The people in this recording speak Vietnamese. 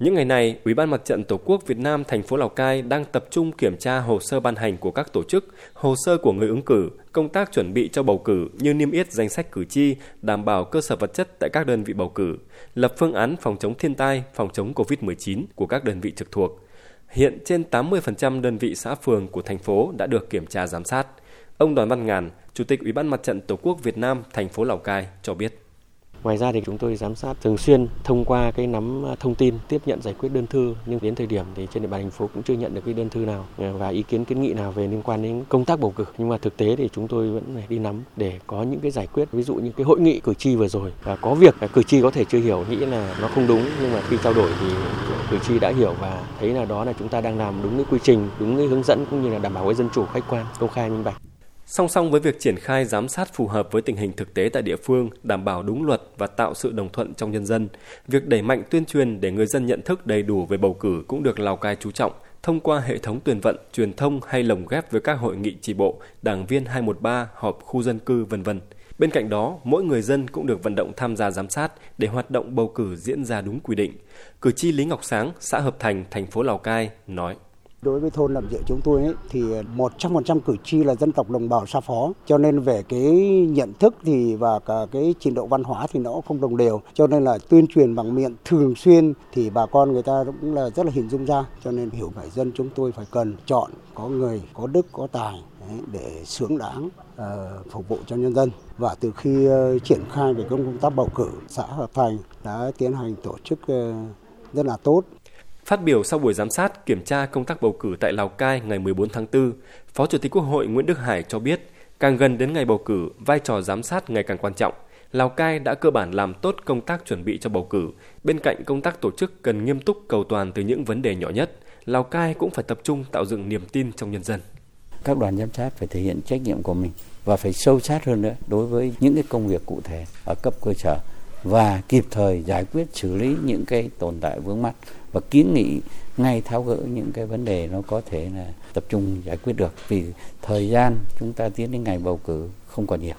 Những ngày này, Ủy ban Mặt trận Tổ quốc Việt Nam thành phố Lào Cai đang tập trung kiểm tra hồ sơ ban hành của các tổ chức, hồ sơ của người ứng cử, công tác chuẩn bị cho bầu cử như niêm yết danh sách cử tri, đảm bảo cơ sở vật chất tại các đơn vị bầu cử, lập phương án phòng chống thiên tai, phòng chống COVID-19 của các đơn vị trực thuộc. Hiện trên 80% đơn vị xã phường của thành phố đã được kiểm tra giám sát. Ông Đoàn Văn Ngàn, Chủ tịch Ủy ban Mặt trận Tổ quốc Việt Nam thành phố Lào Cai cho biết. Ngoài ra thì chúng tôi giám sát thường xuyên thông qua cái nắm à, thông tin, tiếp nhận, giải quyết đơn thư. Nhưng đến thời điểm thì trên địa bàn thành phố cũng chưa nhận được cái đơn thư nào à, và ý kiến kiến nghị nào về liên quan đến công tác bầu cử. Nhưng mà thực tế thì chúng tôi vẫn phải đi nắm để có những cái giải quyết. Ví dụ như cái hội nghị cử tri vừa rồi và có việc à, cử tri có thể chưa hiểu, nghĩ là nó không đúng. Nhưng mà khi trao đổi thì cử tri đã hiểu và thấy là đó là chúng ta đang làm đúng cái quy trình, đúng cái hướng dẫn cũng như là đảm bảo cái dân chủ, khách quan, công khai, minh bạch. Song song với việc triển khai giám sát phù hợp với tình hình thực tế tại địa phương, đảm bảo đúng luật và tạo sự đồng thuận trong nhân dân, việc đẩy mạnh tuyên truyền để người dân nhận thức đầy đủ về bầu cử cũng được Lào Cai chú trọng thông qua hệ thống tuyển vận, truyền thông hay lồng ghép với các hội nghị tri bộ, đảng viên 213, họp khu dân cư vân vân. Bên cạnh đó, mỗi người dân cũng được vận động tham gia giám sát để hoạt động bầu cử diễn ra đúng quy định. Cử tri Lý Ngọc Sáng, xã Hợp Thành, thành phố Lào Cai nói: Đối với thôn Nậm Diệu chúng tôi ấy, thì 100% cử tri là dân tộc đồng bào Sa Phó. Cho nên về cái nhận thức thì và cả cái trình độ văn hóa thì nó không đồng đều. Cho nên là tuyên truyền bằng miệng thường xuyên thì bà con người ta cũng là rất là hình dung ra. Cho nên hiểu phải dân chúng tôi phải cần chọn có người có đức có tài để xứng đáng ờ, phục vụ cho nhân dân và từ khi ờ, triển khai về công tác bầu cử xã Hợp Thành đã tiến hành tổ chức ờ, rất là tốt Phát biểu sau buổi giám sát kiểm tra công tác bầu cử tại Lào Cai ngày 14 tháng 4, Phó Chủ tịch Quốc hội Nguyễn Đức Hải cho biết, càng gần đến ngày bầu cử, vai trò giám sát ngày càng quan trọng. Lào Cai đã cơ bản làm tốt công tác chuẩn bị cho bầu cử. Bên cạnh công tác tổ chức cần nghiêm túc cầu toàn từ những vấn đề nhỏ nhất, Lào Cai cũng phải tập trung tạo dựng niềm tin trong nhân dân. Các đoàn giám sát phải thể hiện trách nhiệm của mình và phải sâu sát hơn nữa đối với những cái công việc cụ thể ở cấp cơ sở và kịp thời giải quyết, xử lý những cái tồn tại vướng mắt và kiến nghị ngay tháo gỡ những cái vấn đề nó có thể là tập trung giải quyết được. Vì thời gian chúng ta tiến đến ngày bầu cử không còn nhiều.